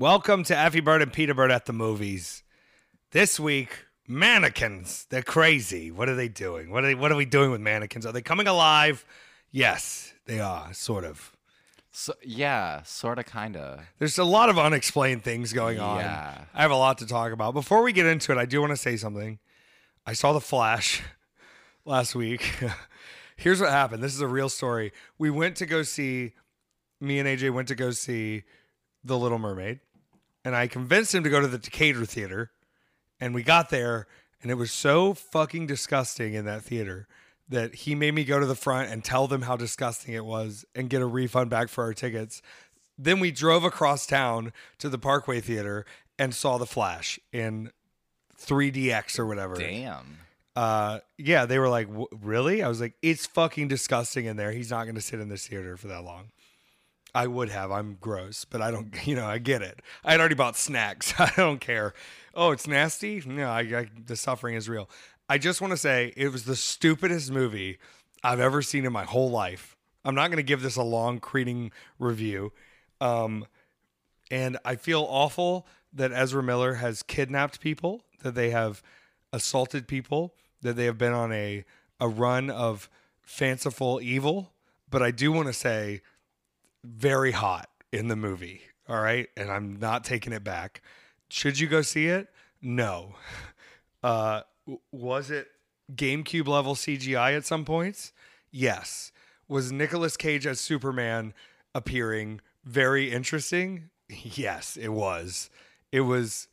Welcome to Effybert and Peterbert at the movies. This week, mannequins. They're crazy. What are they doing? What are they, what are we doing with mannequins? Are they coming alive? Yes, they are, sort of. So, yeah, sort of, kind of. There's a lot of unexplained things going on. Yeah. I have a lot to talk about. Before we get into it, I do want to say something. I saw The Flash last week. Here's what happened. This is a real story. We went to go see, me and AJ went to go see The Little Mermaid, and I convinced him to go to the Decatur Theater. And we got there, and it was so fucking disgusting in that theater that he made me go to the front and tell them how disgusting it was and get a refund back for our tickets. Then we drove across town to the Parkway Theater and saw The Flash in 3DX or whatever. Damn. Uh, yeah, they were like, "W- "Really?" I was like, "It's fucking disgusting in there. He's not going to sit in this theater for that long." I would have. I'm gross, but I don't. You know, I get it. I had already bought snacks. I don't care. Oh, it's nasty. No, I, I the suffering is real. I just want to say it was the stupidest movie I've ever seen in my whole life. I'm not going to give this a long creating review. Um, and I feel awful that Ezra Miller has kidnapped people, that they have assaulted people, that they have been on a a run of fanciful evil. But I do want to say, very hot in the movie. All right, and I'm not taking it back. Should you go see it? No. Uh, was it GameCube level CGI at some points? Yes. Was Nicolas Cage as Superman appearing very interesting? Yes, it was. It was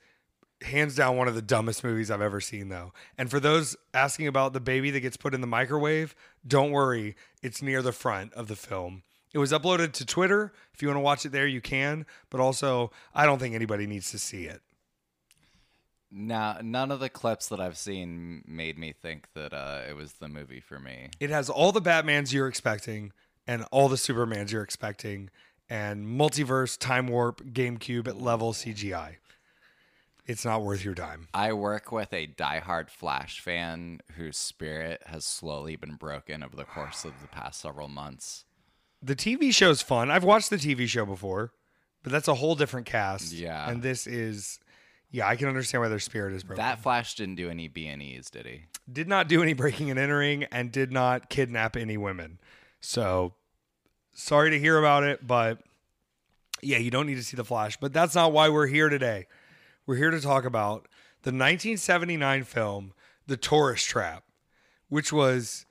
hands down one of the dumbest movies I've ever seen, though. And for those asking about the baby that gets put in the microwave, don't worry, it's near the front of the film. It was uploaded to Twitter. If you want to watch it there, you can. But also, I don't think anybody needs to see it. Now, none of the clips that I've seen made me think that uh, it was the movie for me. It has all the Batmans you're expecting and all the Supermans you're expecting and multiverse, time warp, GameCube level CGI. It's not worth your time. I work with a diehard Flash fan whose spirit has slowly been broken over the course of the past several months. The TV show's fun. I've watched the TV show before, but that's a whole different cast. Yeah. And this is, yeah, I can understand why their spirit is broken. That Flash didn't do any B and E's, did he? did not do any breaking and entering and did not kidnap any women. So sorry to hear about it, but yeah, you don't need to see the Flash. But that's not why we're here today. We're here to talk about the 1979 film, The Tourist Trap, which was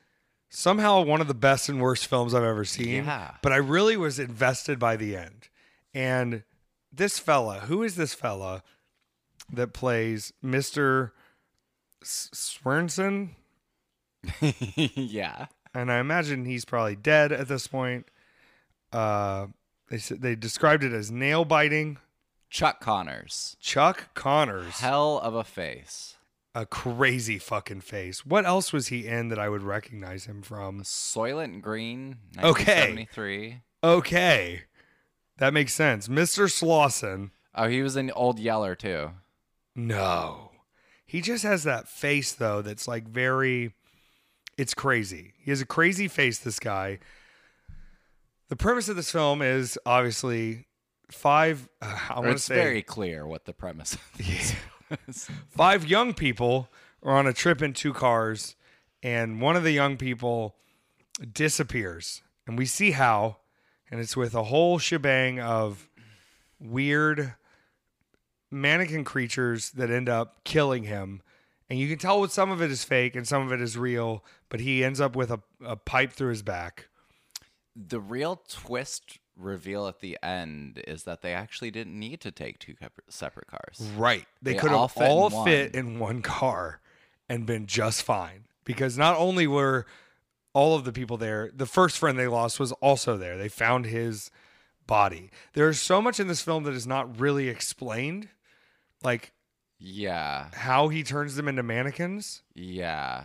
somehow one of the best and worst films I've ever seen. Yeah. But I really was invested by the end. And this fella, who is this fella that plays Mr. S- Swerenson? yeah. and I imagine he's probably dead at this point. Uh, they said they described it as nail biting. Chuck Connors. Chuck Connors, Hell of a face. A crazy fucking face. What else was he in that I would recognize him from? Soylent Green. Okay. 1973. Okay, that makes sense. Mr. Slausen. Oh, he was in Old Yeller too. No, he just has that face though. That's like very. It's crazy. He has a crazy face. This guy. The premise of this film is obviously five. Uh, I want to It's say very clear what the premise is. five young people are on a trip in two cars, and one of the young people disappears, and we see how, and it's with a whole shebang of weird mannequin creatures that end up killing him. And you can tell what some of it is fake and some of it is real, but he ends up with a, a pipe through his back. the real twist reveal at the end is that they actually didn't need to take two separate cars. Right. They, They could all have fit all one. fit in one car and been just fine. Because not only were all of the people there, the first friend they lost was also there. They found his body. There's so much in this film that is not really explained. Like Yeah. how he turns them into mannequins, Yeah.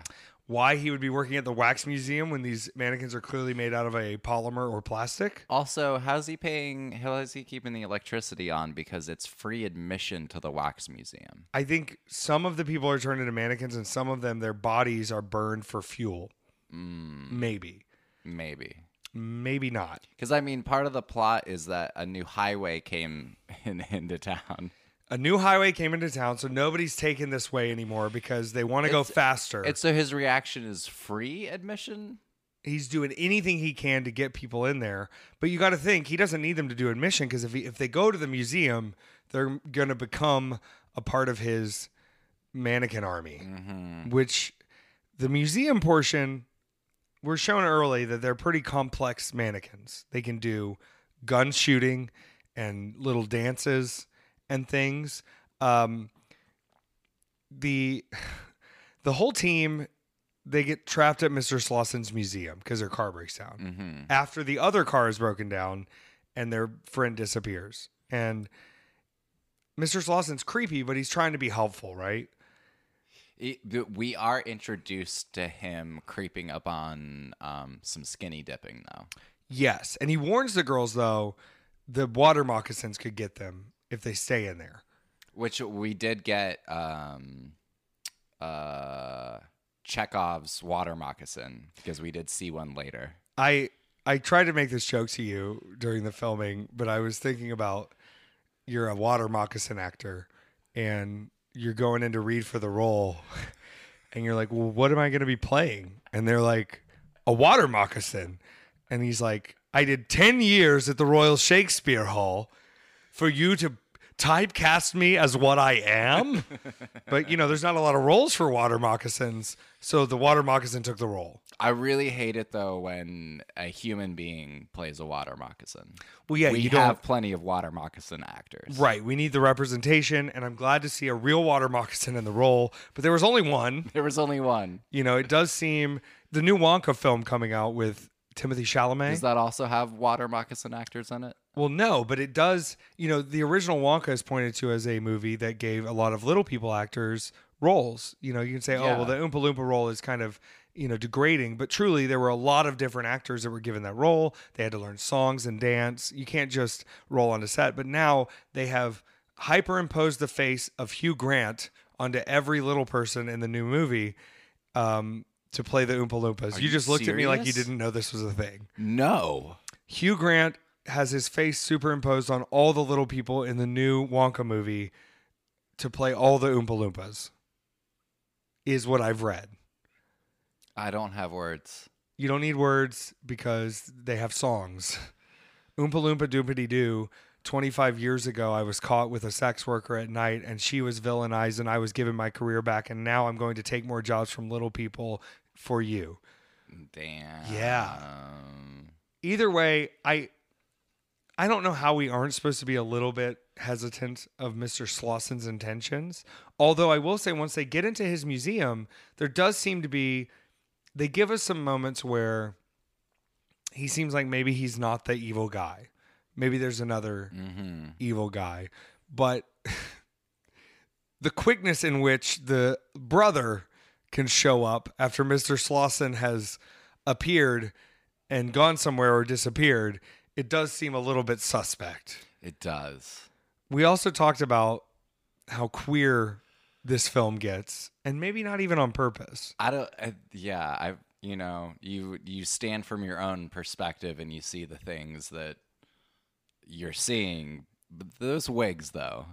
Why he would be working at the wax museum when these mannequins are clearly made out of a polymer or plastic. Also, how's he paying? How is he keeping the electricity on? Because it's free admission to the wax museum. I think some of the people are turned into mannequins and some of them their bodies are burned for fuel. Mm. Maybe. Maybe. Maybe not. Because I mean, part of the plot is that a new highway came in, into town. A new highway came into town, so nobody's taking this way anymore because they want to go It's- faster. And so his reaction is free admission. he's doing anything he can to get people in there. But you got to think he doesn't need them to do admission because if he, if they go to the museum, they're going to become a part of his mannequin army. Mm-hmm. Which the museum portion, we're shown early that they're pretty complex mannequins. They can do gun shooting and little dances and things. Um, the the whole team they get trapped at Mr. Slausen's museum because their car breaks down Mm-hmm. after the other car is broken down and their friend disappears. And Mr. Slausen's creepy, but he's trying to be helpful, right? We are introduced to him creeping up on um, some skinny dipping, though. Yes. And he warns the girls, though, the water moccasins could get them if they stay in there. Which we did get um, uh, Chekhov's water moccasin because we did see one later. I I tried to make this joke to you during the filming, but I was thinking about you're a water moccasin actor and you're going in to read for the role and you're like, "Well, what am I going to be playing?" And they're like, "A water moccasin." And he's like, "I did 10 years at the Royal Shakespeare Hall for you to typecast me as what I am?" but, you know, there's not a lot of roles for water moccasins, so the water moccasin took the role. I really hate it though when a human being plays a water moccasin. Well, yeah, we you don't have plenty of water moccasin actors. Right. We need the representation, and I'm glad to see a real water moccasin in the role. But there was only one. There was only one. You know, it does seem the new Wonka film coming out with Timothée Chalamet. Does that also have water moccasin actors in it? well, no, but it does. You know, the original Wonka is pointed to as a movie that gave a lot of little people actors roles. You know, you can say, oh, well, the Oompa Loompa role is kind of you know degrading, but truly there were a lot of different actors that were given that role. They had to learn songs and dance. You can't just roll onto set. But now they have hyperimposed the face of Hugh Grant onto every little person in the new movie. Um, to play the Oompa Loompas. Are you just looked at me like you serious? didn't know this was a thing. No. Hugh Grant has his face superimposed on all the little people in the new Wonka movie to play all the Oompa Loompas, is what I've read. I don't have words. You don't need words because they have songs. Oompa Loompa Doopity Doo. 25 years ago, I was caught with a sex worker at night and she was villainized and I was given my career back. And now I'm going to take more jobs from little people for you. Damn. Yeah. either way, I I don't know how we aren't supposed to be a little bit hesitant of Mr. Slausen's intentions. Although I will say once they get into his museum, there does seem to be they give us some moments where he seems like maybe he's not the evil guy. Maybe there's another Mm-hmm. evil guy. But the quickness in which the brother can show up after Mr. Slausen has appeared and gone somewhere or disappeared, it does seem a little bit suspect. It does. We also talked about how queer this film gets, and maybe not even on purpose. I don't. I, yeah, I. You know, you you stand from your own perspective and you see the things that you're seeing. But those wigs, though,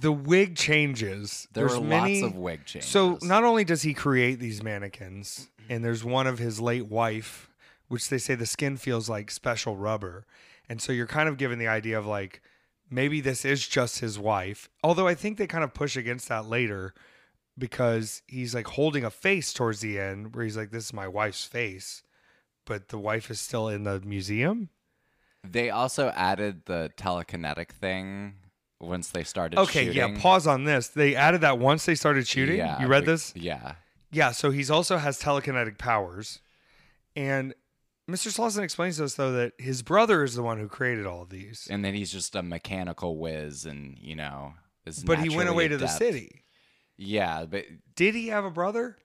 The wig changes. there There's were many, lots of wig changes. So not only does he create these mannequins, and there's one of his late wife, which they say the skin feels like special rubber, and so you're kind of given the idea of like maybe this is just his wife. Although I think they kind of push against that later because he's like holding a face towards the end where he's like, "This is my wife's face," but the wife is still in the museum. they also added the telekinetic thing once they started. Okay, shooting. yeah. Pause on this. They added that once they started shooting. Yeah, you read this? Yeah. Yeah, so he's also has telekinetic powers. And Mr. Slausen explains to us though that his brother is the one who created all of these. And then he's just a mechanical whiz, and you know, is But he went away to the city. Yeah, but Did he have a brother?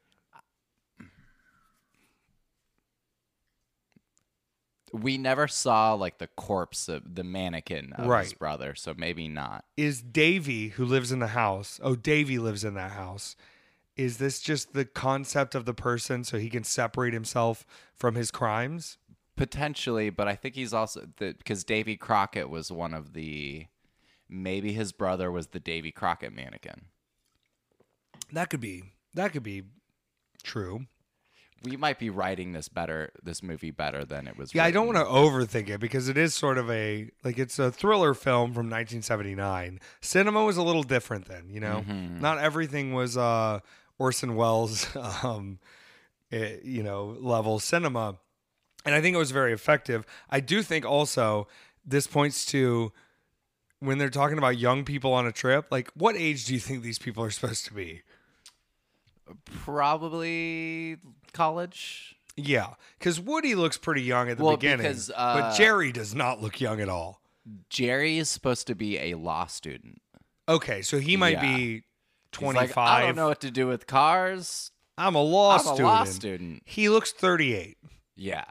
We never saw like the corpse of the mannequin of his brother, so maybe not. Is Davy who lives in the house? Oh, Davy lives in that house. Is this just the concept of the person so he can separate himself from his crimes? Potentially, but I think he's also because Davy Crockett was one of the maybe his brother was the Davy Crockett mannequin. That could be that could be true. We might be writing this better, this movie better than it was. Yeah, I don't want to overthink it because it is sort of a like it's a thriller film from 1979. Cinema was a little different then, you know. Not everything was uh Orson Welles um eh, you know, level cinema. And I think it was very effective. I do think also this points to when they're talking about young people on a trip, like what age do you think these people are supposed to be? Probably college. Yeah, because Woody looks pretty young at the Well, beginning, because, but uh, Jerry does not look young at all. Jerry is supposed to be a law student. Okay, so he might Yeah. be 25. Like, I don't know what to do with cars. I'm a law I'm student. a law student. He looks 38. Yeah.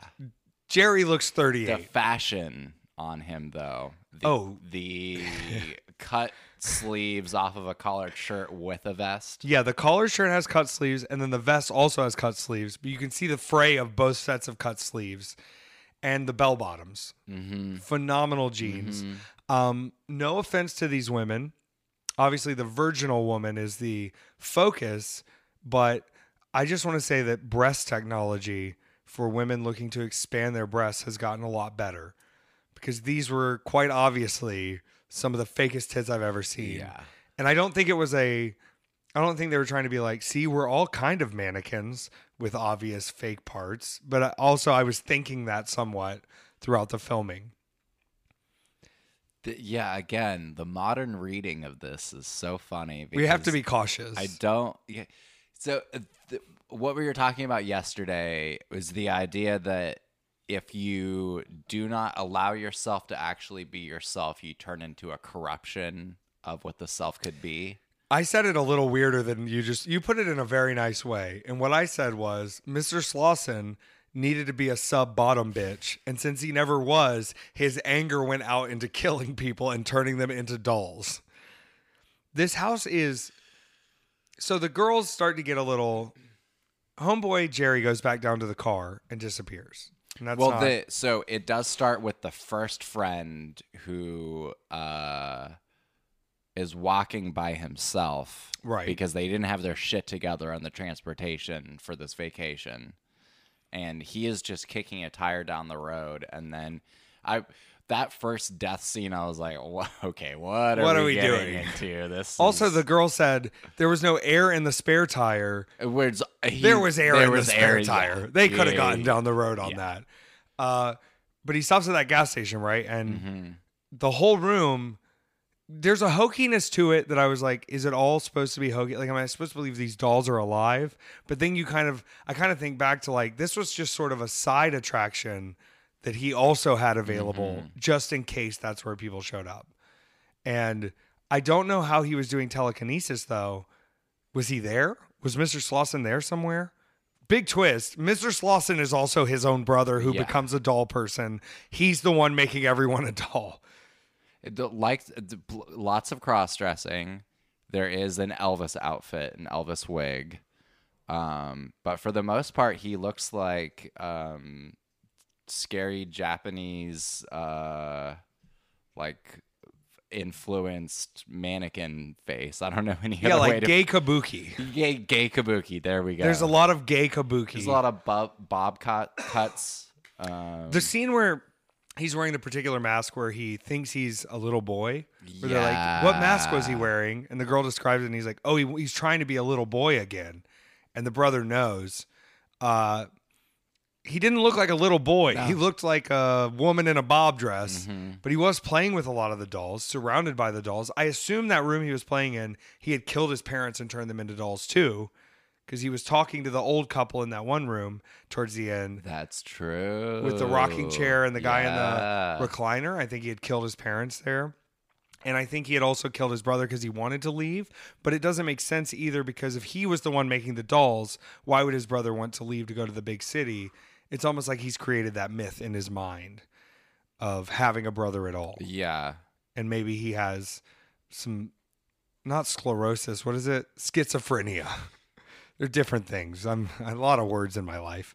Jerry looks thirty-eight. The fashion on him, though. The, Oh. the cut sleeves off of a collared shirt with a vest. yeah, the collar shirt has cut sleeves, and then the vest also has cut sleeves, but you can see the fray of both sets of cut sleeves and the bell bottoms. Mm-hmm. Phenomenal jeans. Um, no offense to these women. Obviously, the virginal woman is the focus, but I just want to say that breast technology for women looking to expand their breasts has gotten a lot better because these were quite obviously some of the fakest tits I've ever seen. Yeah. And I don't think it was a I don't think they were trying to be like, see, we're all kind of mannequins with obvious fake parts, but also I was thinking that somewhat throughout the filming. Th- yeah, again, the modern reading of this is so funny. We have to be cautious. I don't. Yeah. So, uh, th- what we were talking about yesterday was the idea that if you do not allow yourself to actually be yourself, you turn into a corruption of what the self could be. I said it a little weirder than you just you put it in a very nice way. And what I said was Mr. Slausen needed to be a sub bottom bitch. And since he never was, his anger went out into killing people and turning them into dolls. This house is so the girls start to get a little homeboy Jerry goes back down to the car and disappears. Well, not, the so it does start with the first friend who uh, is walking by himself, Right. Because they didn't have their shit together on the transportation for this vacation, and he is just kicking a tire down the road, and then I. That first death scene, I was like, "Wha- "Okay, what are What we, are we doing?" into?" This also is- the girl said there was no air in the spare tire. Where's- he- there was air there in was the spare air, yeah. tire. They could have Yeah, gotten down the road on Yeah. that. Uh, but he stops at that gas station, right? And Mhm. the whole room, there's a hokiness to it that I was like, is it all supposed to be hokey? Like, am I supposed to believe these dolls are alive? But then you kind of, I kind of think back to like, this was just sort of a side attraction that he also had available just in case that's where people showed up. And I don't know how he was doing telekinesis though. Was he there? Was Mr. Slausen there somewhere? Big twist. Mr. Slausen is also his own brother who Yeah. becomes a doll person. He's the one making everyone a doll. Like lots of cross dressing. There is an Elvis outfit, an Elvis wig, um, but for the most part, he looks like um, scary Japanese, uh, like influenced mannequin face. I don't know any Yeah, other way like to gay kabuki. gay, gay kabuki. There we go. There's a lot of gay kabuki. There's a lot of bob, bob cut, cuts. Um, the scene where he's wearing the particular mask where he thinks he's a little boy. Where they're like, "What mask was he wearing?" And the girl describes it, and he's like, "Oh, he, he's trying to be a little boy again." And the brother knows. Uh, he didn't look like a little boy. He looked like a woman in a bob dress. Mm-hmm. But he was playing with a lot of the dolls, surrounded by the dolls. I assume that room he was playing in, he had killed his parents and turned them into dolls too, because he was talking to the old couple in that one room towards the end That's true. with the rocking chair and the guy Yeah. in the recliner. I think he had killed his parents there. And I think he had also killed his brother because he wanted to leave. But it doesn't make sense either because if he was the one making the dolls, why would his brother want to leave to go to the big city? It's almost like he's created that myth in his mind of having a brother at all. Yeah. And maybe he has some, not sclerosis, what is it? Schizophrenia. They're different things. I'm a lot of words in my life.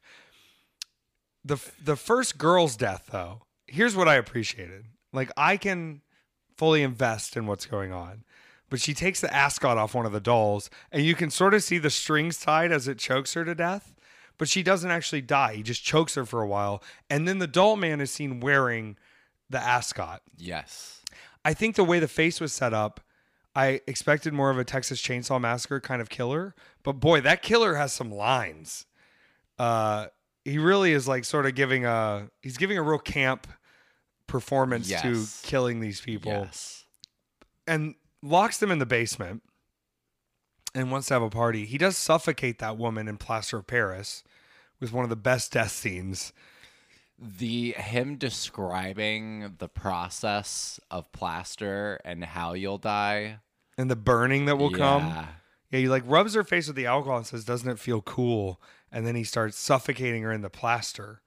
The the first girl's death though. Here's what I appreciated. Like I can fully invest in what's going on. But she takes the ascot off one of the dolls, and you can sort of see the strings tied as it chokes her to death. But she doesn't actually die. He just chokes her for a while. And then the doll man is seen wearing the ascot. Yes. I think the way the face was set up, I expected more of a Texas Chainsaw Massacre kind of killer. But boy, that killer has some lines. Uh, he really is like sort of giving a he's giving a real camp performance Yes. to killing these people Yes. and locks them in the basement and wants to have a party. He does suffocate that woman in Plaster of Paris with one of the best death scenes. The him describing the process of plaster and how you'll die. And the burning that will come. Yeah. Yeah, he like rubs her face with the alcohol and says, "Doesn't it feel cool?" And then he starts suffocating her in the plaster,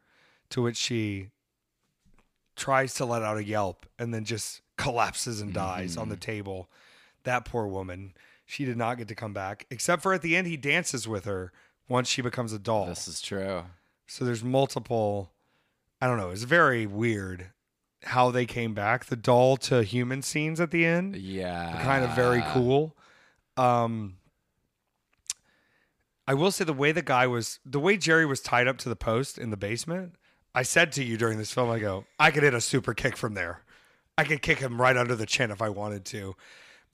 to which she tries to let out a yelp and then just collapses and dies on the mm-hmm. table. That poor woman. She did not get to come back, except for at the end he dances with her once she becomes a doll. This is true. So there's multiple. I don't know. It's very weird how they came back. The doll to human scenes at the end Yeah. kind of very cool. Um, I will say the way the guy was, the way Jerry was tied up to the post in the basement. I said to you during this film, I go, I could hit a super kick from there. I could kick him right under the chin if I wanted to.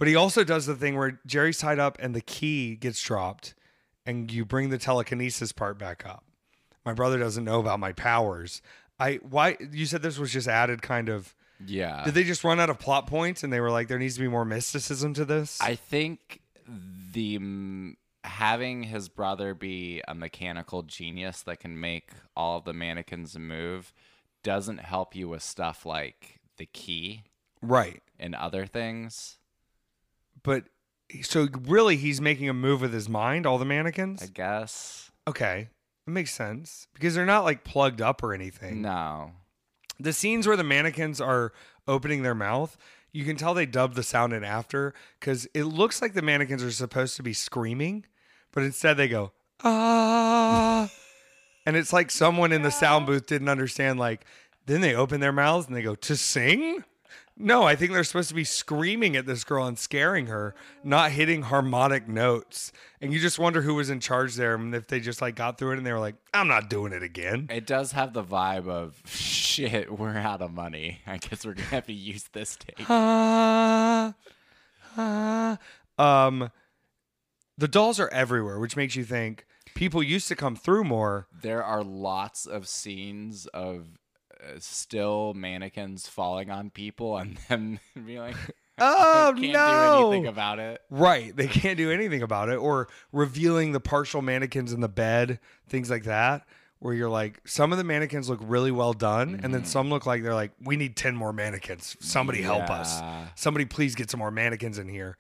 But he also does the thing where Jerry's tied up and the key gets dropped, and you bring the telekinesis part back up. My brother doesn't know about my powers. I why you said this was just added kind of. Yeah. Did they just run out of plot points and they were like, there needs to be more mysticism to this? I think the having his brother be a mechanical genius that can make all of the mannequins move doesn't help you with stuff like the key right. and other things. But so really, he's making a move with his mind, all the mannequins? I guess. okay. It makes sense because they're not like plugged up or anything. No. The scenes where the mannequins are opening their mouth, you can tell they dubbed the sound in after because it looks like the mannequins are supposed to be screaming, but instead they go, ah. and it's like someone in the sound booth didn't understand, like, then they open their mouths and they go, to sing? No, I think they're supposed to be screaming at this girl and scaring her, not hitting harmonic notes. And you just wonder who was in charge there and if they just like got through it and they were like, I'm not doing it again. It does have the vibe of shit, we're out of money. I guess we're going to have to use this tape. Ah, ah. Um, the dolls are everywhere, which makes you think people used to come through more. There are lots of scenes of Uh, still mannequins falling on people and them being like, Oh can't no! do anything about it. Right, they can't do anything about it, or revealing the partial mannequins in the bed, things like that. Where you're like, some of the mannequins look really well done, and then mm-hmm. some look like they're like, we need ten more mannequins. Somebody help us. Somebody please get some more mannequins in here.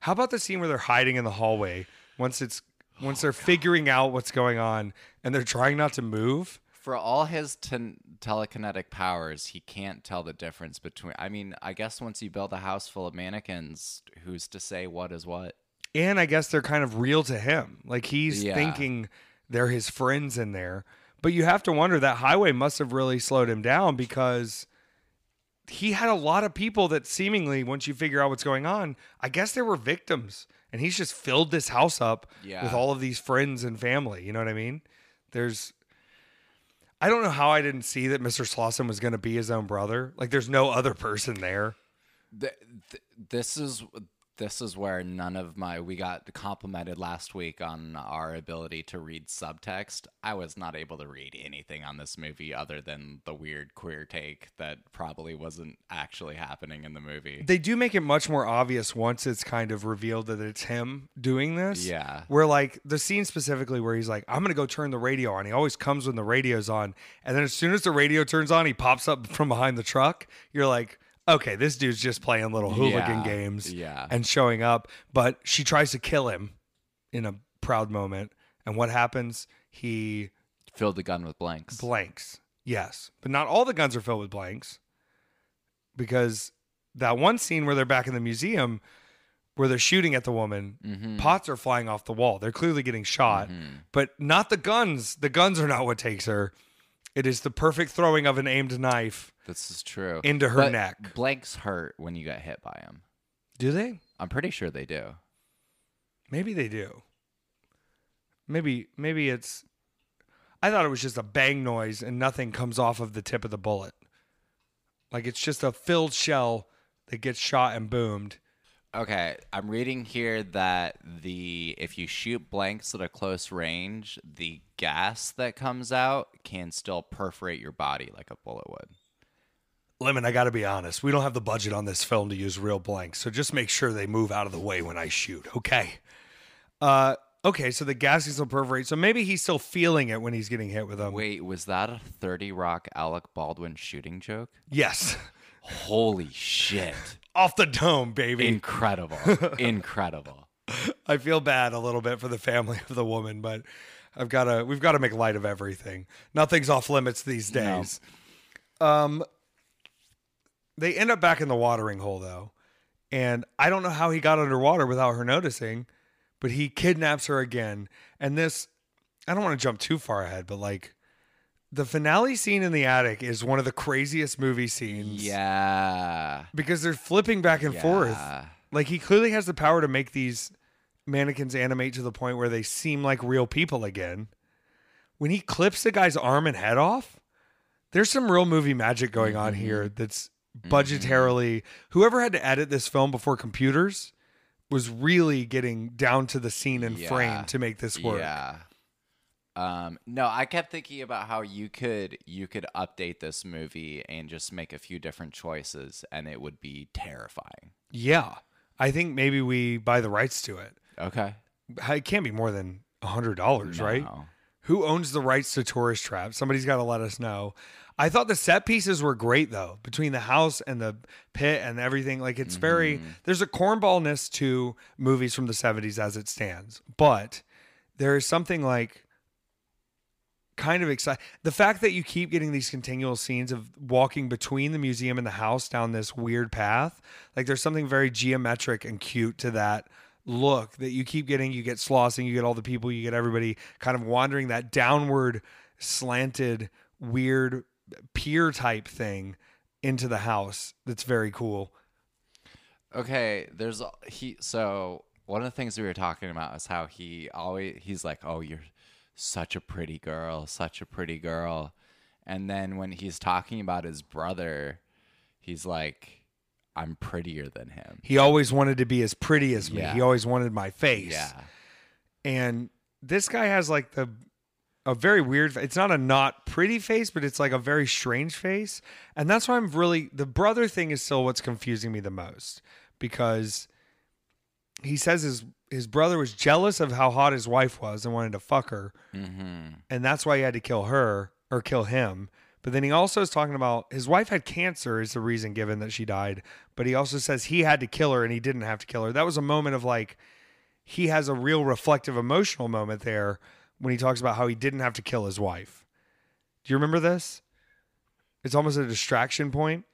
How about the scene where they're hiding in the hallway once it's once oh, they're figuring out what's going on and they're trying not to move? For all his ten- telekinetic powers, he can't tell the difference between. I mean, I guess once you build a house full of mannequins, who's to say what is what? And I guess they're kind of real to him. Like he's Yeah. thinking they're his friends in there. But you have to wonder that highway must have really slowed him down because he had a lot of people that seemingly, once you figure out what's going on, I guess they were victims. And he's just filled this house up Yeah. with all of these friends and family. You know what I mean? There's I don't know how I didn't see that Mr. Slausen was going to be his own brother. Like there's no other person there. Th- th- this is this is where none of my we got complimented last week on our ability to read subtext. I was not able to read anything on this movie other than the weird queer take that probably wasn't actually happening in the movie. They do make it much more obvious once it's kind of revealed that it's him doing this. Yeah. Where like the scene specifically where he's like, I'm gonna go turn the radio on. He always comes when the radio's on. And then as soon as the radio turns on, he pops up from behind the truck. You're like, okay, this dude's just playing little hooligan Yeah, games yeah. and showing up. But she tries to kill him in a proud moment. And what happens? He Filled the gun with blanks. blanks. Yes. But not all the guns are filled with blanks. Because that one scene where they're back in the museum where they're shooting at the woman, Mm-hmm. pots are flying off the wall. They're clearly getting shot, but not the guns. The guns are not what takes her. It is the perfect throwing of an aimed knife This is true. Into her But neck. Blanks hurt when you get hit by them. Do they? I'm pretty sure they do. Maybe they do. Maybe maybe it's I thought it was just a bang noise and nothing comes off of the tip of the bullet. Like it's just a filled shell that gets shot and boomed. Okay, I'm reading here that the if you shoot blanks at a close range, the gas that comes out can still perforate your body like a bullet would. Lemon, I got to be honest. We don't have the budget on this film to use real blanks, so just make sure they move out of the way when I shoot. Okay. Uh, okay. So the gas can still perforate. So maybe he's still feeling it when he's getting hit with them. Wait, was that a 30 Rock Alec Baldwin shooting joke? Yes. Holy shit. Off the dome, baby. Incredible. Incredible. I feel bad a little bit for the family of the woman, but I've got to. We've got to make light of everything. Nothing's off limits these No. days. Um, they end up back in the watering hole though, and I don't know how he got underwater without her noticing, but he kidnaps her again. And this, I don't want to jump too far ahead, but like. The finale scene in the attic is one of the craziest movie scenes. Yeah. Because they're flipping back and forth. Like he clearly has the power to make these mannequins animate to the point where they seem like real people again. When he clips the guy's arm and head off, there's some real movie magic going on Mm-hmm. here that's budgetarily whoever had to edit this film before computers was really getting down to the scene and Yeah. frame to make this work. Yeah. Um, no, I kept thinking about how you could you could update this movie and just make a few different choices and it would be terrifying. Yeah. I think maybe we buy the rights to it. Okay. It can't be more than a hundred dollars, right? No. Who owns the rights to Tourist Trap? Somebody's got to let us know. I thought the set pieces were great though, between the house and the pit and everything. Like it's very mm-hmm. there's a cornballness to movies from the 70s as it stands. But there is something like kind of exciting. The fact that you keep getting these continual scenes of walking between the museum and the house down this weird path, like there's something very geometric and cute to that look that you keep getting. You get Slossing, you get all the people, you get everybody kind of wandering that downward slanted, weird pier type thing into the house. That's very cool. Okay, there's he so one of the things we were talking about is how he always he's like, "Oh, you're such a pretty girl, such a pretty girl." And then when he's talking about his brother, he's like, "I'm prettier than him." He always wanted to be as pretty as me. Yeah. He always wanted my face. Yeah. and this guy has like the a very weird it's not a not pretty face but it's like a very strange face. And that's why i'm really the brother thing is still what's confusing me the most because he says his his brother was jealous of how hot his wife was and wanted to fuck her. Mm-hmm. and that's why he had to kill her or kill him. But then he also is talking about his wife had cancer is the reason given that she died. But he also says he had to kill her and he didn't have to kill her. That was a moment of like he has a real reflective emotional moment there when he talks about how he didn't have to kill his wife. Do you remember this? It's almost a distraction point.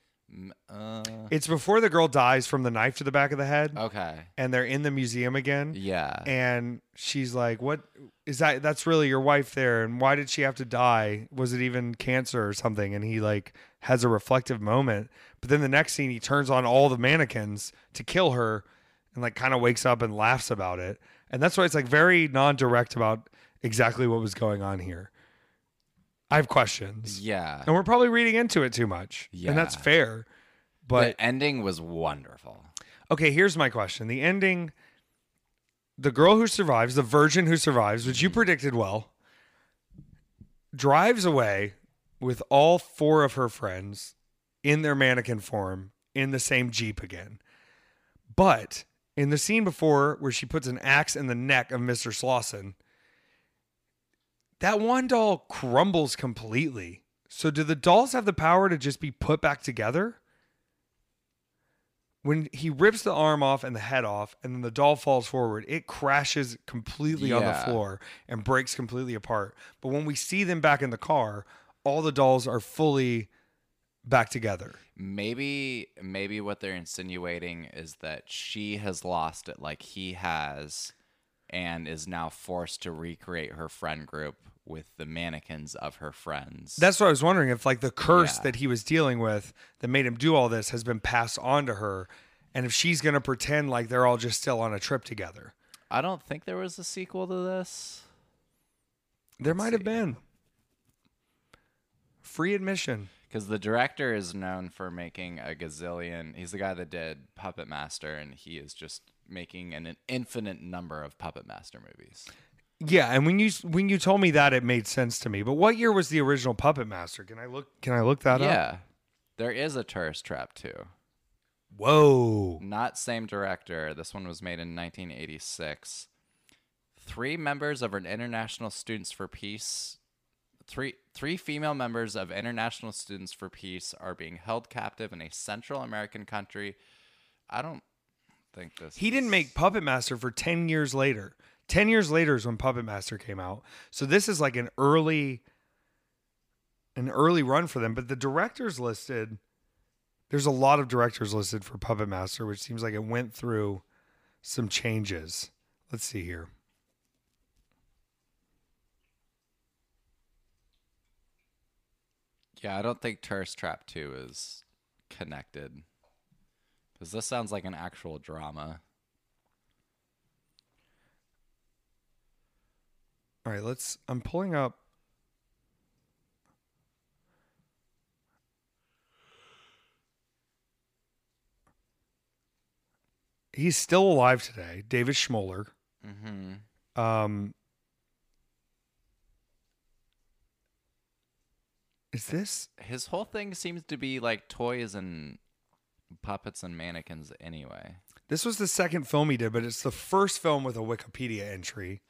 Uh, It's before the girl dies from the knife to the back of the head okay. and they're in the museum again Yeah. and she's like, "What is that that's really your wife there and why did she have to die? Was it even cancer or something?" And he like has a reflective moment. But then the next scene he turns on all the mannequins to kill her and like kind of wakes up and laughs about it. And that's why it's like very non-direct about exactly what was going on here. I have questions. yeah. And we're probably reading into it too much. And that's fair. But the ending was wonderful. Okay, here's my question. The ending the girl who survives, the virgin who survives, which you mm-hmm. predicted well, drives away with all four of her friends in their mannequin form in the same Jeep again. But in the scene before where she puts an axe in the neck of Mr. Slausen, that one doll crumbles completely. So do the dolls have the power to just be put back together? when he rips the arm off and the head off and then the doll falls forward it crashes completely on the Yeah. floor and breaks completely apart but when we see them back in the car all the dolls are fully back together Maybe maybe what they're insinuating is that she has lost it like he has and is now forced to recreate her friend group with the mannequins of her friends. That's what I was wondering if like the curse Yeah. that he was dealing with that made him do all this has been passed on to her, and if she's gonna pretend like they're all just still on a trip together. I don't think there was a sequel to this. There might have been free admission. Because the director is known for making a gazillion. He's the guy that did Puppet Master, and he is just making an, an infinite number of Puppet Master movies. Yeah, and when you when you told me that, it made sense to me. But what year was the original Puppet Master? Can I look? Can I look that up? yeah, there is a tourist trap too. Whoa. Not same director. This one was made in 1986. Three members of an International Students for Peace, three three female members of International Students for Peace are being held captive in a Central American country. I don't think this. He didn't make Puppet Master for 10 years later. 10 years later is when Puppet Master came out. So this is like an early an early run for them, but the directors listed there's a lot of directors listed for Puppet Master, which seems like it went through some changes. Let's see here. Yeah, I don't think Tourist Trap 2 is connected. Because this sounds like an actual drama. All right, let's I'm pulling up He's still alive today, David Schmoeller. Mm-hmm. Um, is this? His whole thing seems to be like toys and puppets and mannequins anyway. This was the second film he did, but it's the first film with a Wikipedia entry.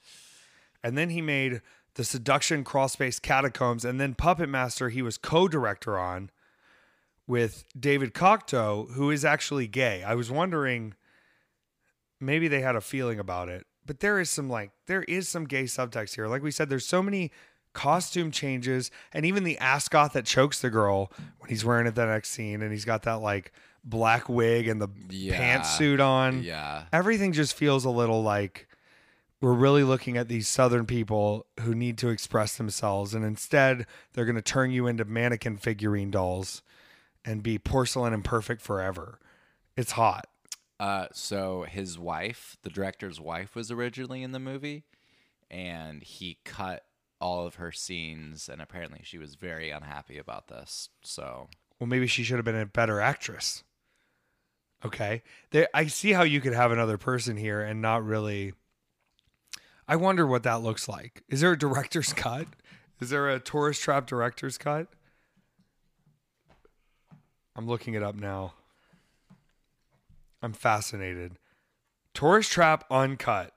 And then he made The Seduction Crawl Space Catacombs, and then Puppet Master, he was co director on with David DeCoteau, who is actually gay. I was wondering maybe they had a feeling about it, but there is some like, there is some gay subtext here. Like we said, there's so many costume changes, and even the ascot that chokes the girl when he's wearing it the next scene, and he's got that like black wig and the Yeah. pantsuit on Yeah. everything just feels a little like we're really looking at these southern people who need to express themselves and instead they're going to turn you into mannequin figurine dolls and be porcelain and perfect forever it's hot Uh, so his wife, the director's wife, was originally in the movie, and he cut all of her scenes, and apparently she was very unhappy about this. So. Well maybe she should have been a better actress. Okay? There i see how you could have another person here and not really i wonder what that looks like. Is there a director's cut? Is there a tourist trap director's cut? I'm looking it up now. I'm fascinated. Tourist trap uncut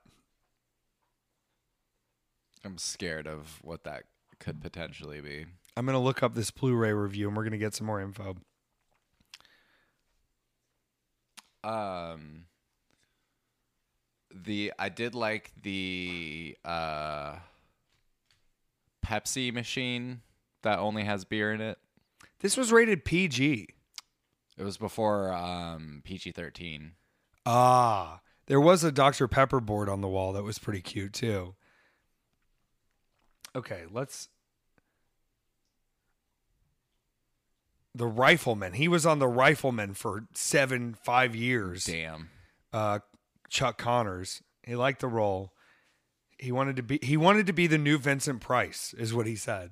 I'm scared of what that could potentially be. i'm going to look up this blu-ray review and we're going to get some more info Um, the I did like the uh, Pepsi machine that only has beer in it. this was rated pg It was before um, PG thirteen. Ah, there was a Dr. Pepper board on the wall that was pretty cute too. Okay, let's. The Rifleman. He was on the Rifleman for seven, five years. Damn. Uh, Chuck Connors. He liked the role. He wanted to be. He wanted to be the new Vincent Price, is what he said,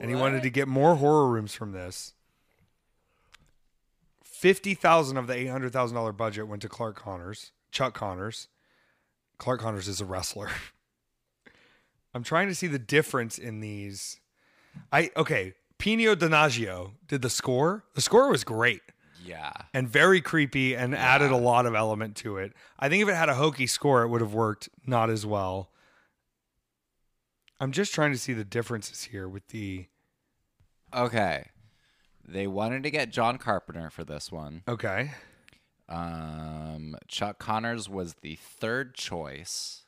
and he wanted to get more horror rooms from this. Fifty thousand of the eight hundred thousand dollar budget went to Clark Connors, Chuck Connors. Clark Connors is a wrestler. I'm trying to see the difference in these. I okay. Pino Donaggio did the score. The score was great Yeah. and very creepy and added a lot of element to it. I think if it had a hokey score, it would have worked not as well. I'm just trying to see the differences here with the. Okay. They wanted to get John Carpenter for this one. Okay. Um, Chuck Connors was the third choice.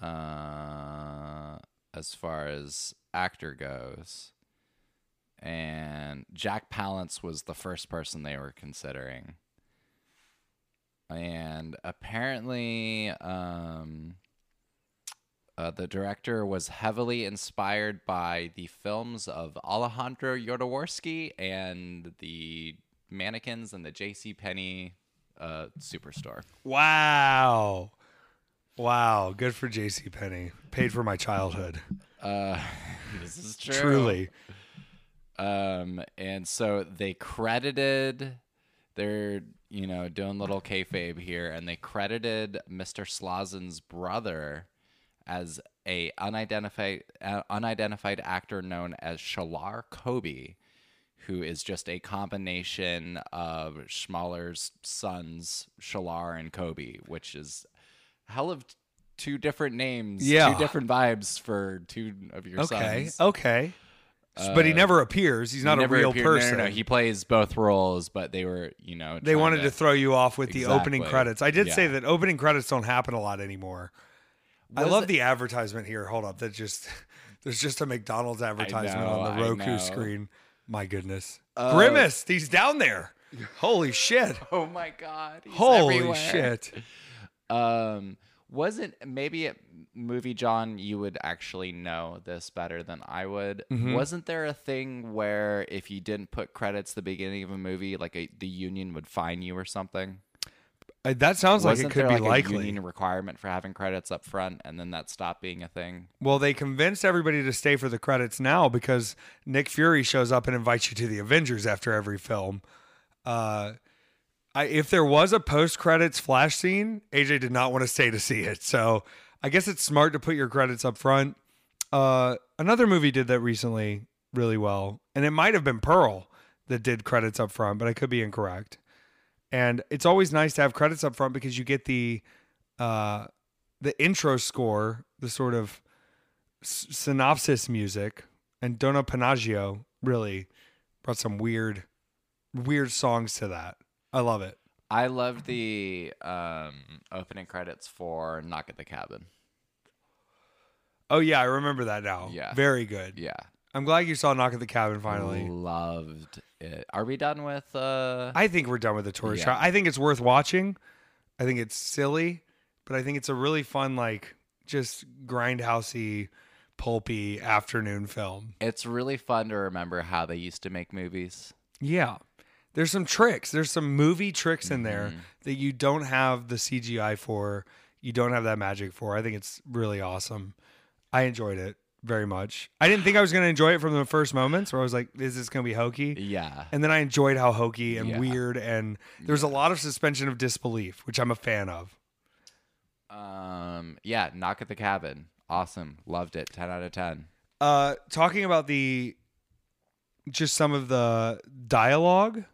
Uh, as far as actor goes, and Jack Palance was the first person they were considering. And apparently, um, Uh, the director was heavily inspired by the films of Alejandro Jodorowsky and the mannequins in the J.C. Penney uh, superstore. Wow. Wow. Good for JC Penney. Paid for my childhood. Uh, this is true. Truly. Um, and so they credited, they're you know doing little kayfabe here, and they credited Mr. Slausen's brother as a unidentified uh, unidentified actor known as Shailar Coby, who is just a combination of Schmoeller's sons, Shalar and Kobe, which is hell of two different names, Yeah. two different vibes for two of your Okay. sons. Okay. S- but he never appears. He's not He a real appeared- no, no, person. No, he plays both roles, but they were, you know, they wanted to throw you off with the opening credits. I did say that opening credits don't happen a lot anymore. I love it- the advertisement here. Hold up. That just there's just a McDonald's advertisement know, on the Roku screen. My goodness. Uh, Grimace, he's down there. Holy shit. Oh my god! he's Holy everywhere. shit. Um, wasn't maybe at Movie Jawn you would actually know this better than I would. Mm-hmm. Wasn't there a thing where if you didn't put credits at the beginning of a movie, like a, the union would fine you or something? Uh, That sounds like Wasn't it could there be like a likely. union requirement for having credits up front, and then that stopped being a thing? Well, they convinced everybody to stay for the credits now because Nick Fury shows up and invites you to the Avengers after every film. Uh, If there was a post credits flash scene, AJ did not want to stay to see it. So I guess it's smart to put your credits up front. Uh, another movie did that recently really well, and it might have been Pearl that did credits up front, but I could be incorrect. And it's always nice to have credits up front because you get the uh, the intro score, the sort of s- synopsis music, and Dona Panaggio really brought some weird, weird songs to that. I love it. I loved the um, opening credits for Knock at the Cabin. Oh yeah, I remember that now. Yeah. very good. Yeah, I'm glad you saw Knock at the Cabin finally. loved it. Are we done with? uh I think we're done with the tourist Yeah. trap. I think it's worth watching. I think it's silly, but I think it's a really fun, like just grindhousey, pulpy afternoon film. It's really fun to remember how they used to make movies. Yeah. There's some tricks. There's some movie tricks in there Mm-hmm. that you don't have the CGI for. You don't have that magic for. I think it's really awesome. I enjoyed it very much. I didn't think I was going to enjoy it from the first moments where I was like, is this going to be hokey? Yeah, And then I enjoyed how hokey and Yeah. weird and there's a lot of suspension of disbelief, which I'm a fan of. um, yeah. Knock at the Cabin, awesome. Loved it. Ten out of ten. Uh, talking about the just some of the dialogue,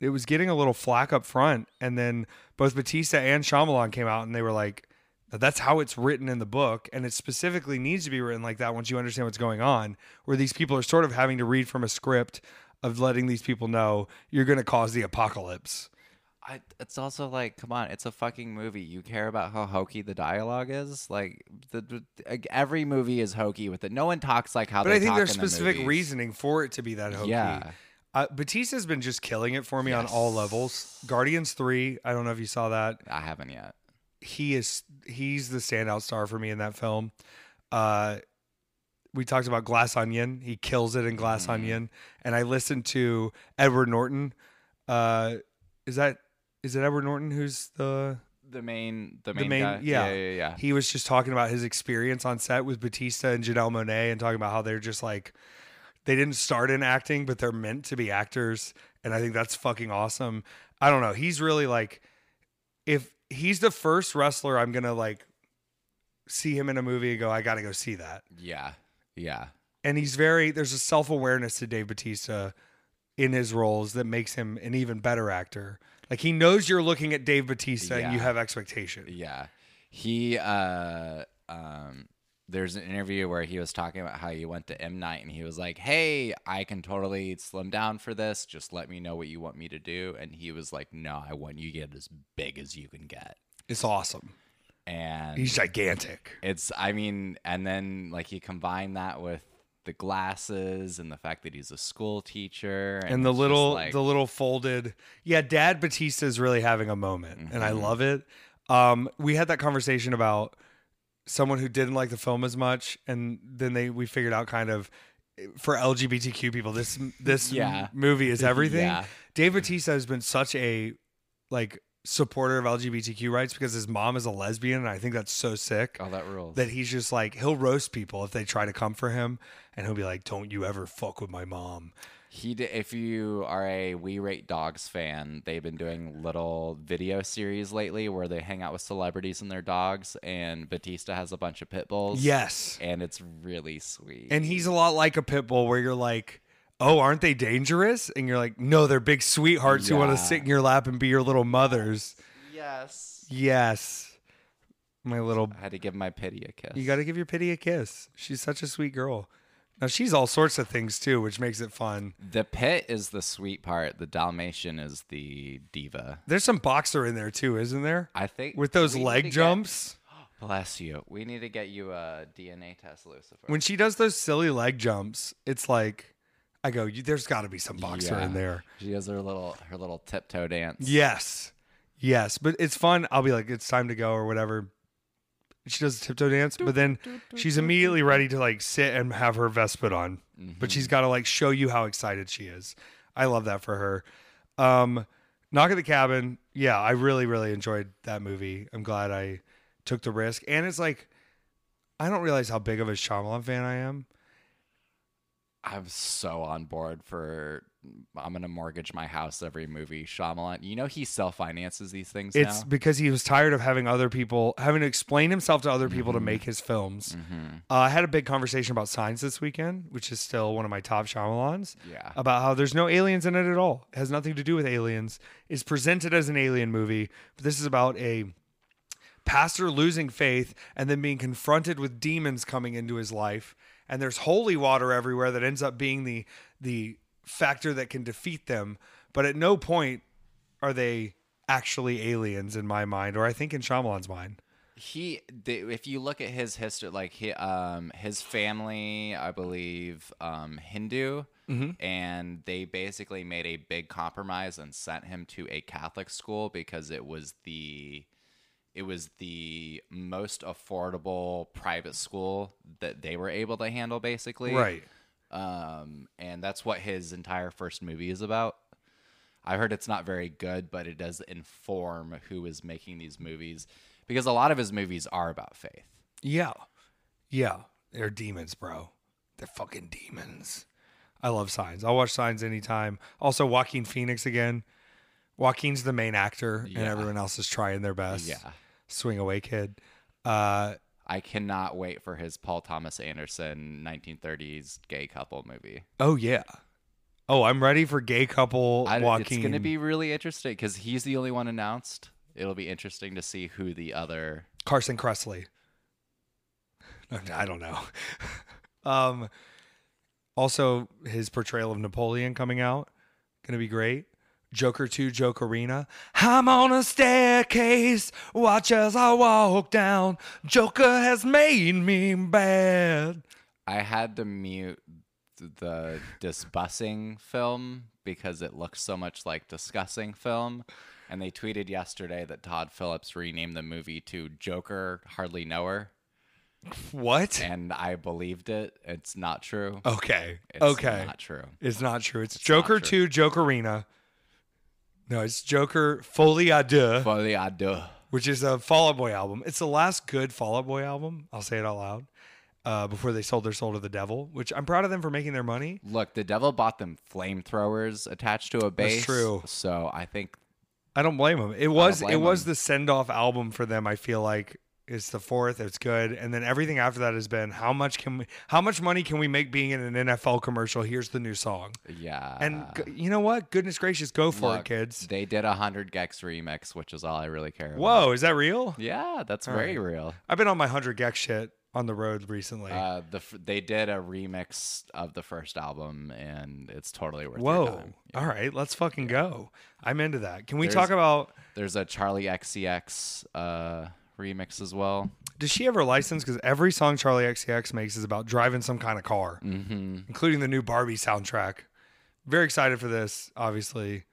it was getting a little flack up front, and then both Batista and Shyamalan came out and they were like, "That's how it's written in the book, and it specifically needs to be written like that once you understand what's going on." Where these people are sort of having to read from a script of letting these people know you're going to cause the apocalypse. I, it's also like, come on, it's a fucking movie. You care about how hokey the dialogue is? Like, the, the every movie is hokey with it. No one talks like how But I think there's in the specific reasoning for it to be that hokey. Yeah. Uh, Batista's been just killing it for me on all levels. Guardians 3, I don't know if you saw that. I haven't yet. he is he's the standout star for me in that film. Uh, we talked about Glass Onion. He kills it in. Glass Onion. And I listened to Edward Norton. Uh, is that is it Edward Norton who's the The main, the the main, main? guy. Yeah. yeah, yeah, yeah. He was just talking about his experience on set with Batista and Janelle Monáe, and talking about how they're just like they didn't start in acting, but they're meant to be actors. And I think that's fucking awesome. I don't know. He's really like if he's the first wrestler I'm gonna like see him in a movie and go, I gotta go see that. yeah, yeah. And he's very there's a self awareness to Dave Batista in his roles that makes him an even better actor. Like he knows you're looking at Dave Batista and you have expectation. Yeah. He uh um there's an interview where he was talking about how he went to M Night and he was like, "Hey, I can totally slim down for this. Just let me know what you want me to do." And he was like, "No, I want you to get as big as you can get." It's awesome. And He's gigantic. it's I mean, and then like he combined that with the glasses and the fact that he's a school teacher and the little like, the little folded yeah dad batista is really having a moment and Mm-hmm. i love it um we had that conversation about someone who didn't like the film as much, and then they we figured out kind of eh, for LGBTQ people this this Yeah. movie is everything. Yeah. Dave Bautista has been such a like supporter of LGBTQ rights because his mom is a lesbian, and I think that's so sick Oh, that rules. that he's just like he'll roast people if they try to come for him, and he'll be like, "Don't you ever fuck with my mom." He did, if you are a We Rate Dogs fan, they've been doing little video series lately where they hang out with celebrities and their dogs, and Batista has a bunch of pit bulls. Yes, and it's really sweet. and he's a lot like a pit bull, where you're like. Oh, aren't they dangerous? And you're like, no, they're big sweethearts who want to sit in your lap and be your little mothers. yes, Yes. My little I had to give my pity a kiss. you got to give your pity a kiss. She's such a sweet girl. Now she's all sorts of things too, which makes it fun. the pit is the sweet part. The Dalmatian is the diva. There's some boxer in there too, isn't there? I think With those we need to leg get- jumps. bless you. We need to get you a DNA test, Lucifer. When she does those silly leg jumps, it's like I go, there's got to be some boxer Yeah. in there. She does her little her little tiptoe dance. Yes. Yes, but it's fun. I'll be like, it's time to go or whatever. She does a tiptoe dance, but then she's immediately ready to like sit and have her vest put on. But she's got to like show you how excited she is. I love that for her. Um, Knock at the Cabin. Yeah, I really, really enjoyed that movie. I'm glad I took the risk. And it's like, I don't realize how big of a Shyamalan fan I am. I'm so on board for. I'm gonna mortgage my house every movie. Shyamalan, you know he self finances these things It's now. because he was tired of having other people having to explain himself to other people to make his films. Uh, I had a big conversation about Signs this weekend, which is still one of my top Shyamalans. Yeah. About how there's no aliens in it at all. It has nothing to do with aliens. It's presented as an alien movie, but this is about a pastor losing faith and then being confronted with demons coming into his life. And there's holy water everywhere that ends up being the the factor that can defeat them. But at no point are they actually aliens in my mind, or I think in Shyamalan's mind. he the, if you look at his history like he, um his family i believe um hindu and they basically made a big compromise and sent him to a catholic school because it was the it was the most affordable private school that they were able to handle basically Right. Um and that's what his entire first movie is about I heard it's not very good, but it does inform who is making these movies because a lot of his movies are about faith. Yeah. Yeah. They're demons, bro. They're fucking demons. I love Signs. I'll watch Signs anytime. Also, Joaquin Phoenix again. Joaquin's the main actor, and everyone else is trying their best. Yeah. Swing away, kid. Uh, I cannot wait for his Paul Thomas Anderson 1930s gay couple movie. oh, yeah. Oh, I'm ready for gay couple I, Joaquin. it's going to be really interesting because he's the only one announced. It'll be interesting to see who the other. Carson Kressley. I don't know. um, also, his portrayal of Napoleon coming out, gonna be great. Joker 2, Jokerina. I'm on a staircase, watch as I walk down. Joker has made me bad. I had to mute the disbussing film because it looks so much like discussing film. And they tweeted yesterday that Todd Phillips renamed the movie to Joker Hardly Know Her. What? And I believed it. It's not true. Okay. It's okay. not true. It's not true. It's, not Joker. 2, Jokerina. No, it's Joker Folie à Deux. But yeah, duh. which is a Fall Out Boy album. It's the last good Fall Out Boy album. I'll say it out loud. Uh, before they sold their soul to the devil, which I'm proud of them for making their money. Look, the devil bought them flamethrowers attached to a base. true. So I think I don't blame them. It was it blame was 'em. the send off album for them. I feel like it's the fourth. It's good, and then everything after that has been how much can we, how much money can we make being in an NFL commercial? Here's the new song, yeah. and g- you know what? Goodness gracious, go for it, kids. They did a hundred gecs remix, which is all I really care about. Whoa, is that real? Yeah, that's very real. I've been on my hundred gecs shit on the road recently. Uh, the f- they did a remix of the first album, and it's totally worth Whoa! time. All right, let's fucking go. I'm into that. Can we There's- talk about? There's a Charli XCX uh, remix as well. Does she ever license? Because every song Charli XCX makes is about driving some kind of car, Mm-hmm. including the new Barbie soundtrack. Very excited for this, obviously.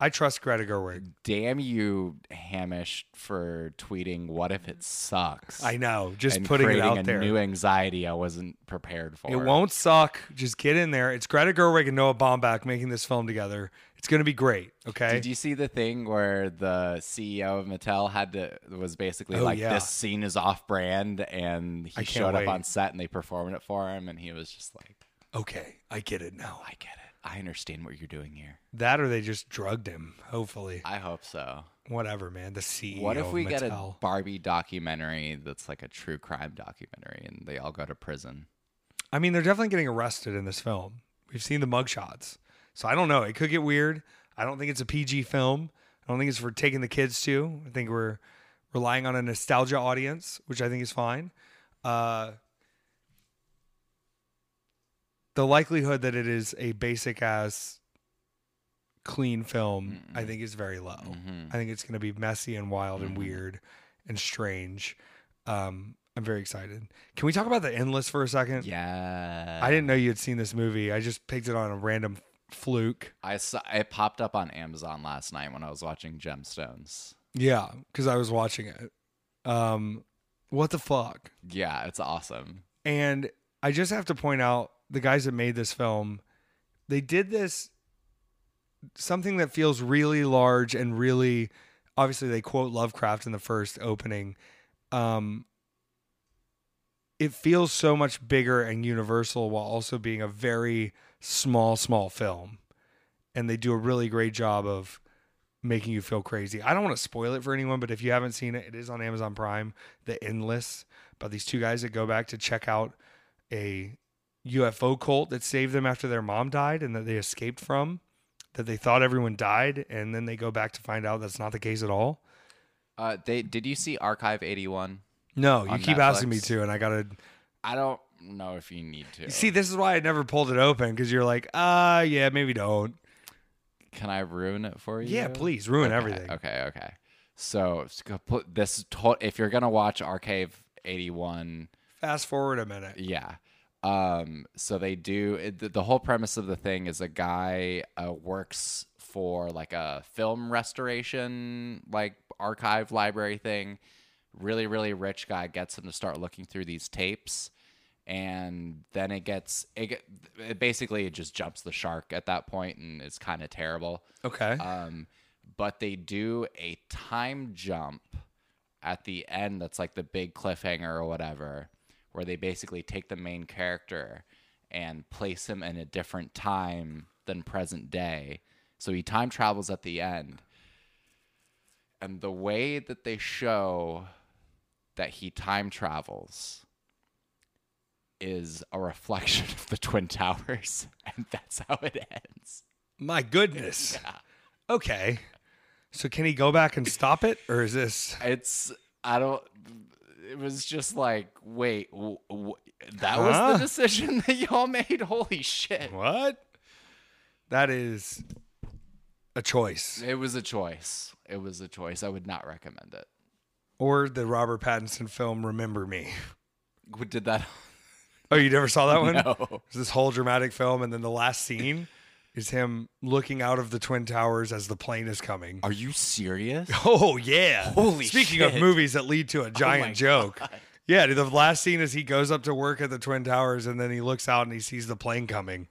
I trust Greta Gerwig. Damn you, Hamish, for tweeting. What if it sucks? I know, just and putting it out a there. new anxiety I wasn't prepared for. It won't suck. Just get in there. It's Greta Gerwig and Noah Baumbach making this film together. It's going to be great. Okay. Did you see the thing where the CEO of Mattel had to was basically Oh, like yeah. this scene is off brand and he showed wait. up on set and they performed it for him and he was just like, okay, I get it now. I get it. I understand what you're doing here. That or they just drugged him. Hopefully, I hope so. whatever, man. The CEO. What if we get a Barbie documentary that's like a true crime documentary and they all go to prison? I mean, they're definitely getting arrested in this film. We've seen the mugshots, so I don't know. It could get weird. I don't think it's a PG film. I don't think it's for taking the kids to. I think we're relying on a nostalgia audience, which I think is fine. Uh, the likelihood that it is a basic ass clean film, I think, is very low. Mhm. I think it's going to be messy and wild and weird and strange. Um, I'm very excited. Can we talk about the endless for a second? Yeah. I didn't know you had seen this movie. I just picked it on a random fluke. I saw it popped up on Amazon last night when I was watching Gemstones. Yeah, because I was watching it. Um, what the fuck? Yeah, it's awesome. And I just have to point out the guys that made this film, they did this something that feels really large and really obviously they quote Lovecraft in the first opening. Um it feels so much bigger and universal while also being a very small small film. And they do a really great job of making you feel crazy. I don't want to spoil it for anyone, but if you haven't seen it, it is on Amazon Prime, The Endless, about these two guys that go back to check out a UFO cult that saved them after their mom died and that they escaped from, that they thought everyone died, and then they go back to find out that's not the case at all. Uh, they did you see Archive 81? No, you keep asking me to, and I gotta I don't know if you need to. see. This is why I never pulled it open because you're like, ah, yeah, maybe don't. Can I ruin it for you? Yeah, please ruin Okay, everything. Okay, okay. So put this if you're gonna watch Archive 81, Fast forward a minute. yeah. Um, so they do the, the whole premise of the thing is a guy uh, works for like a film restoration like archive library thing. Really, really rich guy gets him to start looking through these tapes, and then it gets it, it basically it just jumps the shark at that point, and it's kind of terrible. Okay. Um, but they do a time jump at the end that's like the big cliffhanger or whatever, where they basically take the main character and place him in a different time than present day. So he time travels at the end. And the way that they show that he time travels is a reflection of the Twin Towers. And that's how it ends. My goodness. Okay. So can he go back and stop it, or is this? it's I don't. It was just like, wait, w- w- that was the decision that y'all made. Holy shit! What? That is a choice. It was a choice. It was a choice. I would not recommend it. Or the Robert Pattinson film Remember Me. Did that? Oh, you never saw that one? No. It's this whole dramatic film, and then the last scene is him looking out of the Twin Towers as the plane is coming. Are you serious? Oh yeah! Holy Speaking of movies that lead to a oh my giant joke, yeah. The last scene is he goes up to work at the Twin Towers, and then he looks out and he sees the plane coming.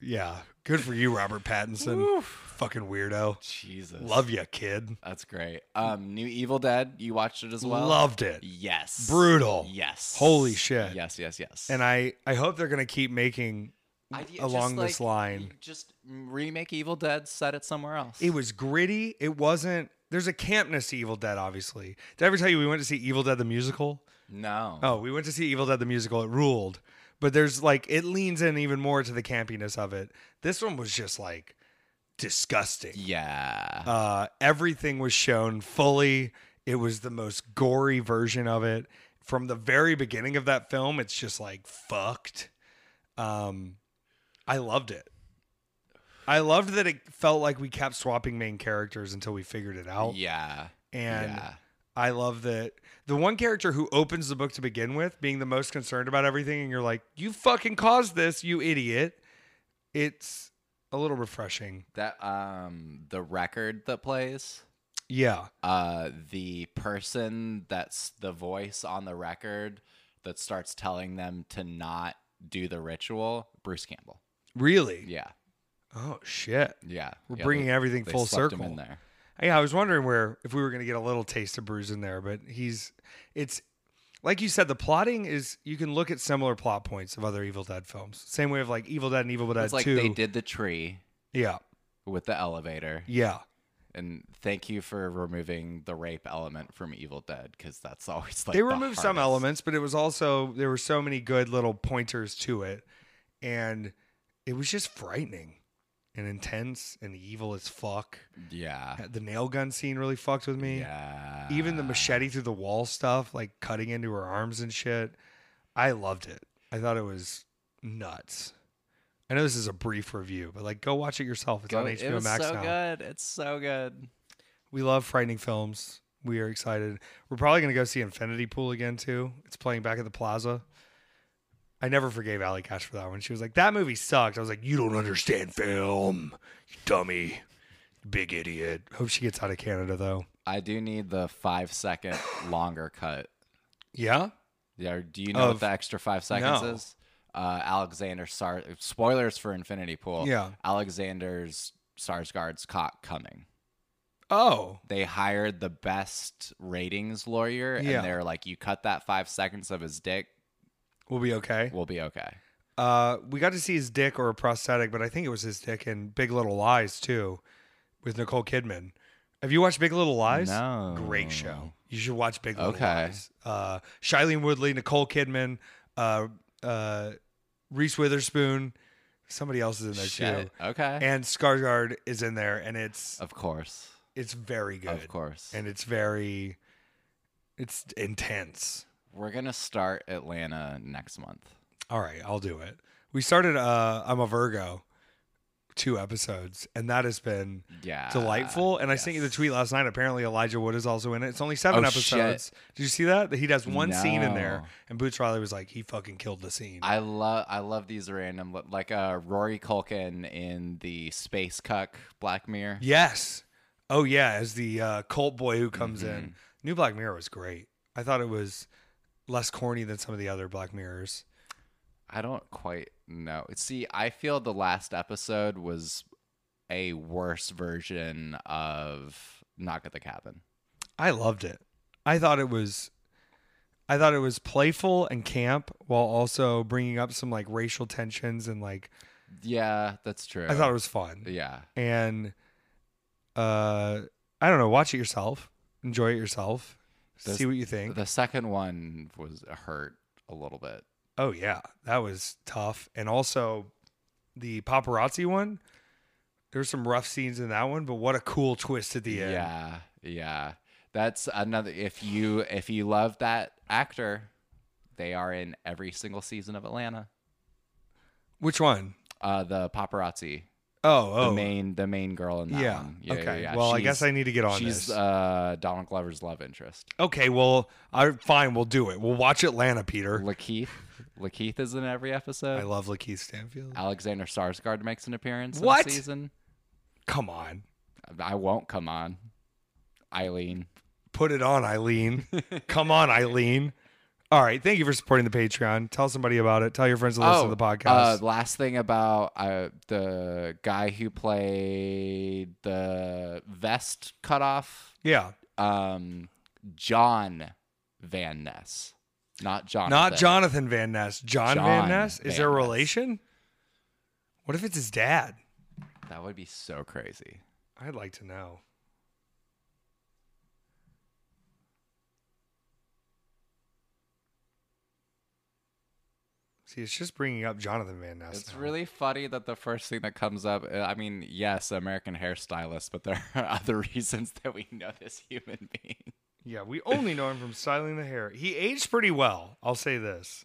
Yeah, good for you, Robert Pattinson. Fucking weirdo. Jesus, Love you, kid. That's great. Um, New Evil Dead. You watched it as well. Loved it. Yes. Brutal. Yes. Holy shit. Yes. Yes. Yes. And I, I hope they're gonna keep making just along this like, line. Just remake Evil Dead. Set it somewhere else. It was gritty. It wasn't. There's a campness to Evil Dead, obviously. Did I ever tell you we went to see Evil Dead the musical? no. Oh, we went to see Evil Dead the musical. It ruled. But there's like it leans in even more to the campiness of it. This one was just like disgusting. Yeah. Uh, everything was shown fully. It was the most gory version of it. From the very beginning of that film, it's just like fucked. Um, I loved it. I loved that it felt like we kept swapping main characters until we figured it out. yeah. And yeah. I love that the one character who opens the book to begin with, being the most concerned about everything, and you're like, you fucking caused this, you idiot. It's a little refreshing. That um the record that plays, Yeah. uh the person that's the voice on the record that starts telling them to not do the ritual, Bruce Campbell. Really? Yeah. Oh shit. Yeah. We're Yeah, bringing they- everything they full circle. in there. Yeah, I was wondering where if we were going to get a little taste of Bruce in there, but he's it's like you said, the plotting is you can look at similar plot points of other Evil Dead films. Same way of like Evil Dead and Evil Dead It's like Two. they did the tree Yeah, with the elevator. yeah. And thank you for removing the rape element from Evil Dead because that's always like they the removed some elements, but it was also there were so many good little pointers to it, and it was just frightening and intense and evil as fuck. Yeah. Uh, the nail gun scene really fucked with me. Yeah. Even the machete through the wall stuff, like cutting into her arms and shit. I loved it. I thought it was nuts. I know this is a brief review, but like go watch it yourself. It's Go- on it HBO was Max so now. good. It's so good. We love frightening films. We are excited. We're probably going to go see Infinity Pool again too. It's playing back at the Plaza. I never forgave Allie Cash for that one. She was like, "That movie sucked." I was like, "You don't understand film, you dummy, big idiot." Hope she gets out of Canada though. I do need the five second longer cut. Yeah. Yeah. Do you know Of- what the extra five seconds No. is? Uh, Alexander Sar. Spoilers for Infinity Pool. Yeah. Alexander's Skarsgård's caught coming. Oh. They hired the best ratings lawyer, Yeah. and they're like, "You cut that five seconds of his dick, We'll be okay. we'll be okay." Uh, we got to see his dick or a prosthetic, but I think it was his dick in Big Little Lies too, with Nicole Kidman. Have you watched Big Little Lies? No. Great show. You should watch Big Little Okay. Lies. Uh, Shailene Woodley, Nicole Kidman, uh, uh, Reese Witherspoon, somebody else is in there Shit. too, Okay. and Skarsgård is in there, and it's of course. it's very good. Of course. and it's very, it's intense. We're gonna start Atlanta next month. All right, I'll do it. We started uh I'm a Virgo two episodes and that has been Yeah. delightful and I sent you the tweet last night apparently Elijah Wood is also in it. It's only 7 Oh, episodes. Did you see that? He does one scene in there and Boots Riley was like he fucking killed the scene. I love I love these random like uh Rory Culkin in the Space Cuck Black Mirror. yes. Oh yeah, as the uh cult boy who comes Mm-hmm. in. New Black Mirror was great. I thought it was less corny than some of the other Black Mirrors. I don't quite know. See, I feel the last episode was a worse version of Knock at the Cabin. I loved it. I thought it was I thought it was playful and camp while also bringing up some like racial tensions and like Yeah, that's true. I thought it was fun. Yeah. And uh I don't know, watch it yourself. Enjoy it yourself. See what you think. The second one was hurt a little bit. oh yeah, that was tough. And also the paparazzi one, there's some rough scenes in that one, but what a cool twist at the end. Yeah, yeah. That's another. If you if you love that actor, they are in every single season of Atlanta. Which one? Uh, the paparazzi, Oh, oh, the oh. main the main girl in that yeah. one. Yeah, okay. yeah, yeah. Well, I guess I need to get on She's this. uh, Donald Glover's love interest. Okay, well, I fine, we'll do it. We'll watch Atlanta, Peter. LaKeith, LaKeith is in every episode. I love LaKeith Stanfield. Alexander Skarsgård makes an appearance What? in season. Come on. I won't come on. Eileen. Put it on, Eileen. Come on, Eileen. All right. Thank you for supporting the Patreon. Tell somebody about it. Tell your friends to listen to the podcast. Uh, last thing about uh, the guy who played the vest cut off, yeah. um, Jon Van Ness, not Jonathan. Not Jonathan Van Ness. Jon, Van Ness? Is Van there a Ness. relation? What if it's his dad? That would be so crazy. I'd like to know. See, it's just bringing up Jonathan Van Ness. It's now. really funny that the first thing that comes up. uh, I mean, yes, American hairstylist, but there are other reasons that we know this human being. Yeah, we only know him from styling the hair. He aged pretty well. I'll say this.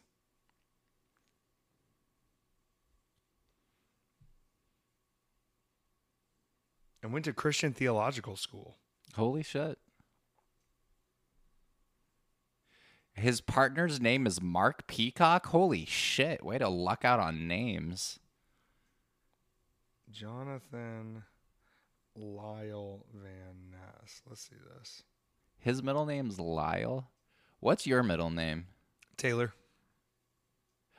And went to Christian theological school. Holy shit. His partner's name is Mark Peacock. Holy shit. Way to luck out on names. Jonathan Lyle Van Ness. Let's see this. His middle name's Lyle. What's your middle name? Taylor.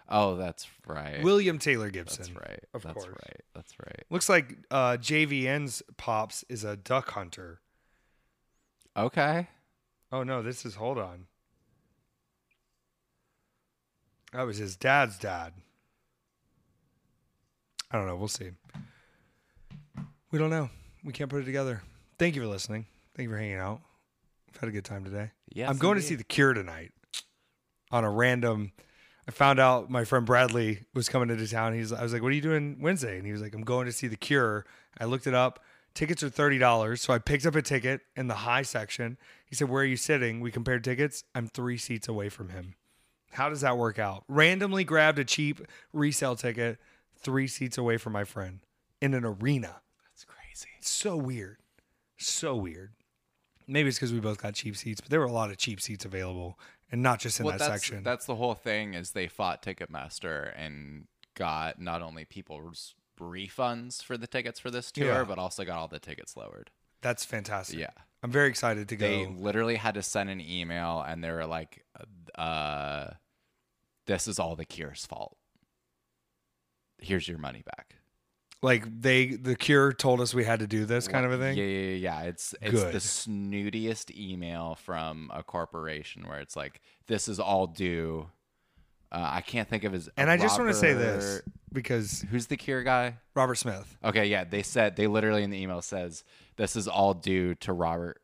Oh, that's right. William Taylor Gibson. That's right. Of that's course. right. That's right. Looks like uh, JVN's pops is a duck hunter. Okay. Oh no, this is hold on. That was his dad's dad. I don't know. We'll see. We don't know. We can't put it together. Thank you for listening. Thank you for hanging out. We've had a good time today. Yes, I'm going to see The Cure tonight on a random. I found out my friend Bradley was coming into town. He's, I was like, "What are you doing Wednesday?" And he was like, "I'm going to see The Cure." I looked it up. Tickets are thirty dollars, so I picked up a ticket in the high section. He said, "Where are you sitting?" We compared tickets. I'm three seats away from him. How does that work out? Randomly grabbed a cheap resale ticket, three seats away from my friend in an arena. That's crazy. It's so weird. So weird. Maybe it's because we both got cheap seats, but there were a lot of cheap seats available, and not just in well, that that's, section. That's the whole thing. Is they fought Ticketmaster and got not only people's refunds for the tickets for this tour, Yeah. but also got all the tickets lowered. That's fantastic. Yeah. I'm very excited to go. They literally had to send an email, and they were like, uh, "This is all the Cure's fault. Here's your money back." like they, the Cure told us we had to do this kind of a thing. Yeah, yeah, yeah. It's it's Good. the snootiest email from a corporation where it's like, "This is all due." Uh, I can't think of his. And I just want to say this because Who's the Cure guy? Robert Smith. Okay, yeah. They said they literally in the email says this is all due to Robert.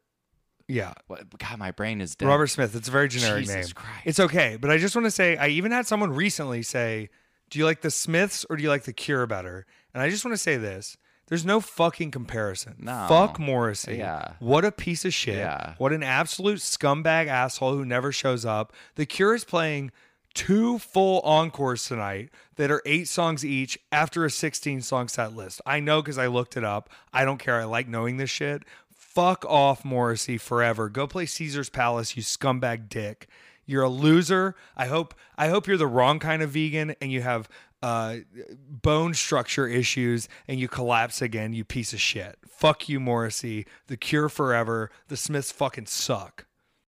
Yeah. What? God, my brain is dead. Robert Smith. It's a very generic Jesus name. Christ. It's okay, but I just want to say I even had someone recently say, "Do you like the Smiths or do you like the Cure better?" And I just want to say this: there's no fucking comparison. No. Fuck Morrissey. Yeah. What a piece of shit. Yeah. What an absolute scumbag asshole who never shows up. The Cure is playing two full encores tonight that are eight songs each after a 16 song set list. I know because I looked it up. I don't care. I like knowing this shit. Fuck off, Morrissey, forever. Go play Caesar's Palace, you scumbag dick. You're a loser. I hope I hope you're the wrong kind of vegan and you have uh, bone structure issues and you collapse again, you piece of shit. Fuck you, Morrissey. The Cure forever. The Smiths fucking suck.